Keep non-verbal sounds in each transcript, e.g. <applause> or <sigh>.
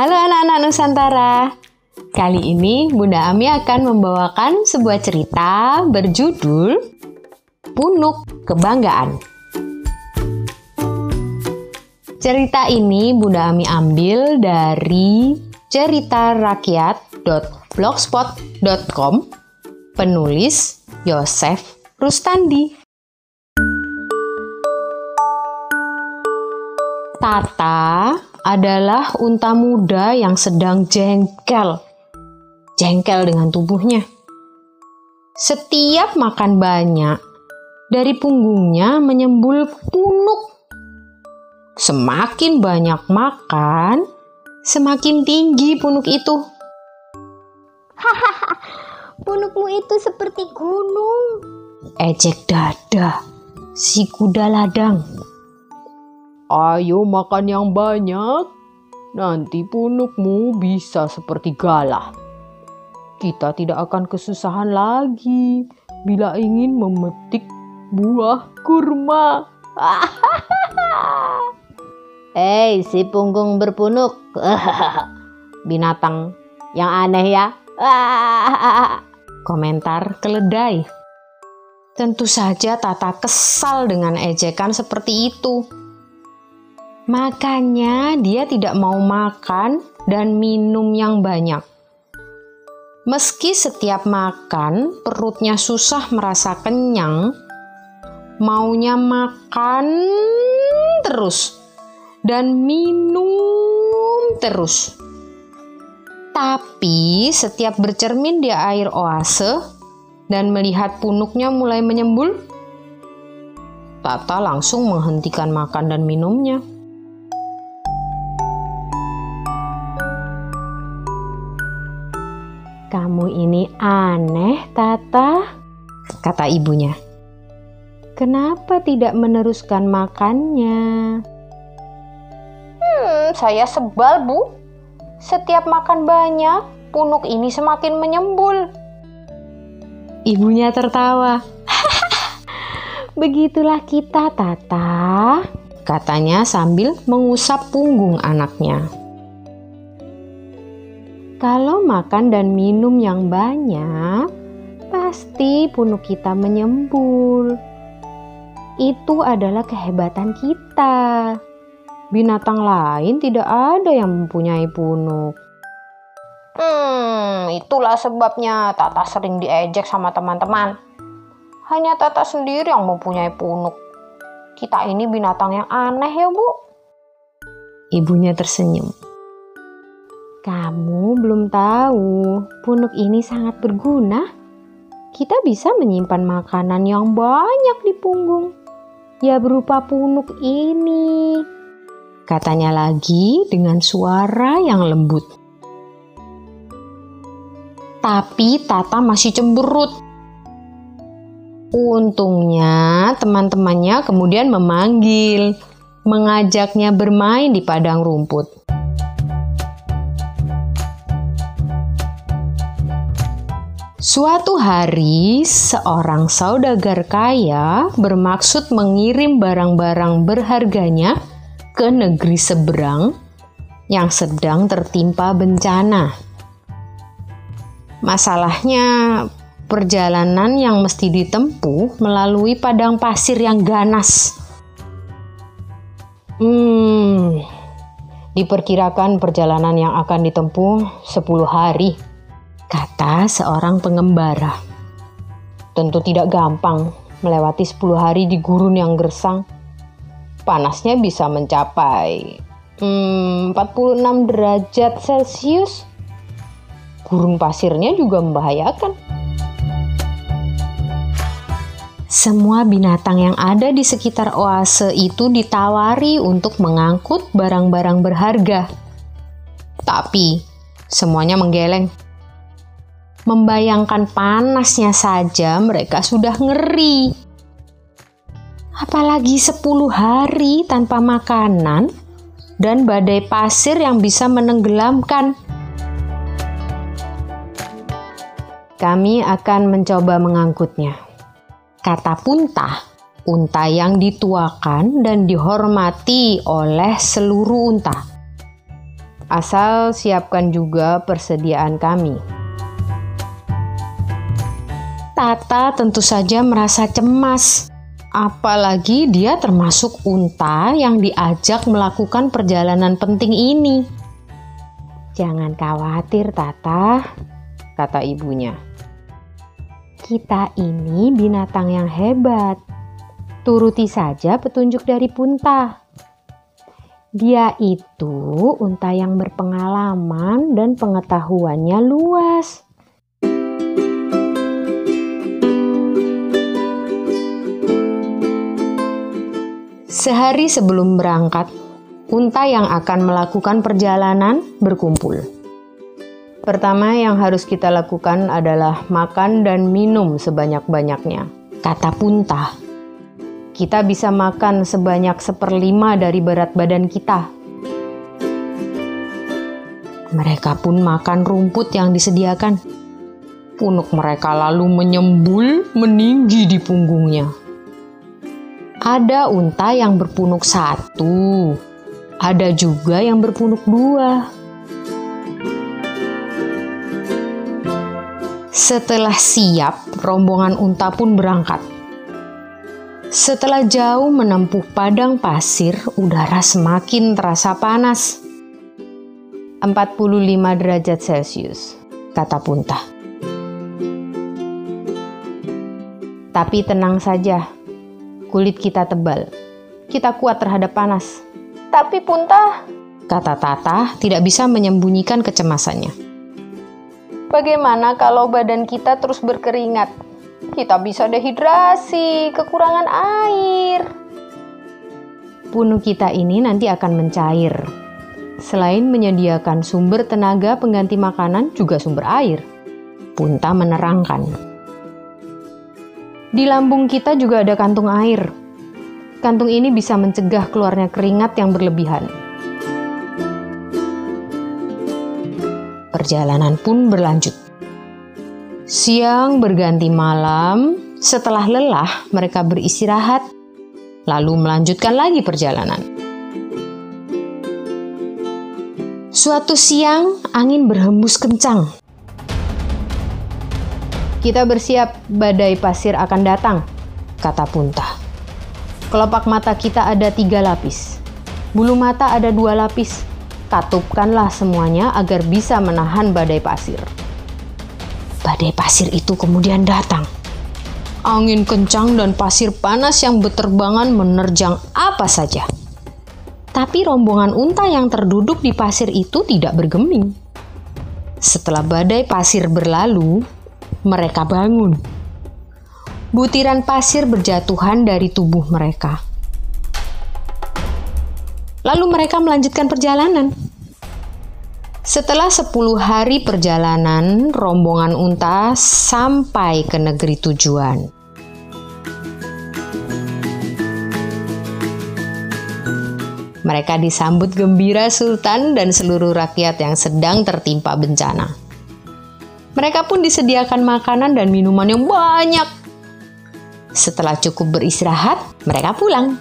Halo anak-anak Nusantara. Kali ini Bunda Ami akan membawakan sebuah cerita berjudul Punuk Kebanggaan. Cerita ini Bunda Ami ambil dari ceritarakyat.blogspot.com penulis Yosef Rustandi. Tata adalah unta muda yang sedang jengkel. Jengkel dengan tubuhnya. Setiap makan banyak, dari punggungnya menyembul punuk. Semakin banyak makan, semakin tinggi punuk itu. Hahaha, punukmu itu seperti gunung. Ejek dada, si kuda ladang. Ayo makan yang banyak, nanti punukmu bisa seperti galah. Kita tidak akan kesusahan lagi bila ingin memetik buah kurma. <laughs> Hei, si punggung berpunuk. <laughs> Binatang yang aneh ya. <laughs> Komentar keledai. Tentu saja Tata kesal dengan ejekan seperti itu. Makanya dia tidak mau makan dan minum yang banyak. Meski setiap makan perutnya susah merasa kenyang, maunya makan terus dan minum terus. Tapi setiap bercermin di air oase dan melihat punuknya mulai menyembul, Tata langsung menghentikan makan dan minumnya. Kamu ini aneh, Tata, kata ibunya. Kenapa tidak meneruskan makannya? Hmm, saya sebal, Bu. Setiap makan banyak, punuk ini semakin menyembul. Ibunya tertawa. <laughs> Begitulah kita, Tata, katanya sambil mengusap punggung anaknya. Kalau makan dan minum yang banyak, pasti punuk kita menyembul. Itu adalah kehebatan kita. Binatang lain tidak ada yang mempunyai punuk. Hmm, itulah sebabnya Tata sering diejek sama teman-teman. Hanya Tata sendiri yang mempunyai punuk. Kita ini binatang yang aneh ya, Bu. Ibunya tersenyum. Kamu belum tahu, punuk ini sangat berguna. Kita bisa menyimpan makanan yang banyak di punggung. Ya berupa punuk ini. Katanya lagi dengan suara yang lembut. Tapi Tata masih cemberut. Untungnya teman-temannya kemudian memanggil, mengajaknya bermain di padang rumput. Suatu hari, seorang saudagar kaya bermaksud mengirim barang-barang berharganya ke negeri seberang yang sedang tertimpa bencana. Masalahnya, perjalanan yang mesti ditempuh melalui padang pasir yang ganas. Hmm, diperkirakan perjalanan yang akan ditempuh 10 hari kata seorang pengembara. Tentu tidak gampang melewati 10 hari di gurun yang gersang. Panasnya bisa mencapai hmm, 46 derajat Celcius. Gurun pasirnya juga membahayakan. Semua binatang yang ada di sekitar oase itu ditawari untuk mengangkut barang-barang berharga. Tapi semuanya menggeleng. Membayangkan panasnya saja mereka sudah ngeri. Apalagi 10 hari tanpa makanan dan badai pasir yang bisa menenggelamkan. Kami akan mencoba mengangkutnya. Kata Punta, unta yang dituakan dan dihormati oleh seluruh unta. Asal siapkan juga persediaan kami. Tata tentu saja merasa cemas. Apalagi dia termasuk unta yang diajak melakukan perjalanan penting ini. Jangan khawatir, Tata, kata ibunya. Kita ini binatang yang hebat. Turuti saja petunjuk dari Punta. Dia itu unta yang berpengalaman dan pengetahuannya luas. Sehari sebelum berangkat, unta yang akan melakukan perjalanan berkumpul. Pertama yang harus kita lakukan adalah makan dan minum sebanyak-banyaknya, kata Punta. Kita bisa makan sebanyak seperlima dari berat badan kita. Mereka pun makan rumput yang disediakan. Punuk mereka lalu menyembul meninggi di punggungnya. Ada unta yang berpunuk satu, ada juga yang berpunuk dua. Setelah siap, rombongan unta pun berangkat. Setelah jauh menempuh padang pasir, udara semakin terasa panas. 45 derajat Celcius, kata Punta. Tapi tenang saja, kulit kita tebal. Kita kuat terhadap panas. Tapi Punta, kata Tata tidak bisa menyembunyikan kecemasannya. Bagaimana kalau badan kita terus berkeringat? Kita bisa dehidrasi, kekurangan air. Punu kita ini nanti akan mencair. Selain menyediakan sumber tenaga pengganti makanan, juga sumber air. Punta menerangkan. Di lambung kita juga ada kantung air. Kantung ini bisa mencegah keluarnya keringat yang berlebihan. Perjalanan pun berlanjut. Siang berganti malam, setelah lelah mereka beristirahat, lalu melanjutkan lagi perjalanan. Suatu siang, angin berhembus kencang kita bersiap, badai pasir akan datang, kata Punta. Kelopak mata kita ada tiga lapis. Bulu mata ada dua lapis. Katupkanlah semuanya agar bisa menahan badai pasir. Badai pasir itu kemudian datang. Angin kencang dan pasir panas yang berterbangan menerjang apa saja. Tapi rombongan unta yang terduduk di pasir itu tidak bergeming. Setelah badai pasir berlalu, mereka bangun. Butiran pasir berjatuhan dari tubuh mereka. Lalu mereka melanjutkan perjalanan. Setelah 10 hari perjalanan, rombongan unta sampai ke negeri tujuan. Mereka disambut gembira sultan dan seluruh rakyat yang sedang tertimpa bencana. Mereka pun disediakan makanan dan minuman yang banyak. Setelah cukup beristirahat, mereka pulang.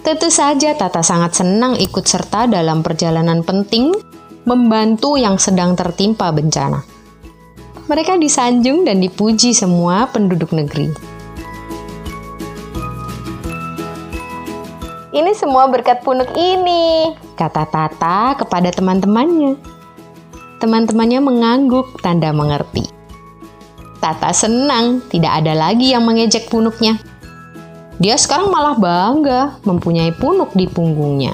Tentu saja Tata sangat senang ikut serta dalam perjalanan penting membantu yang sedang tertimpa bencana. Mereka disanjung dan dipuji semua penduduk negeri. Ini semua berkat punuk ini, kata Tata kepada teman-temannya. Teman-temannya mengangguk tanda mengerti. Tata senang, tidak ada lagi yang mengejek punuknya. Dia sekarang malah bangga mempunyai punuk di punggungnya.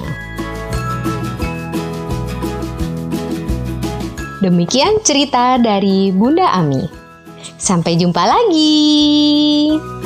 Demikian cerita dari Bunda Ami. Sampai jumpa lagi.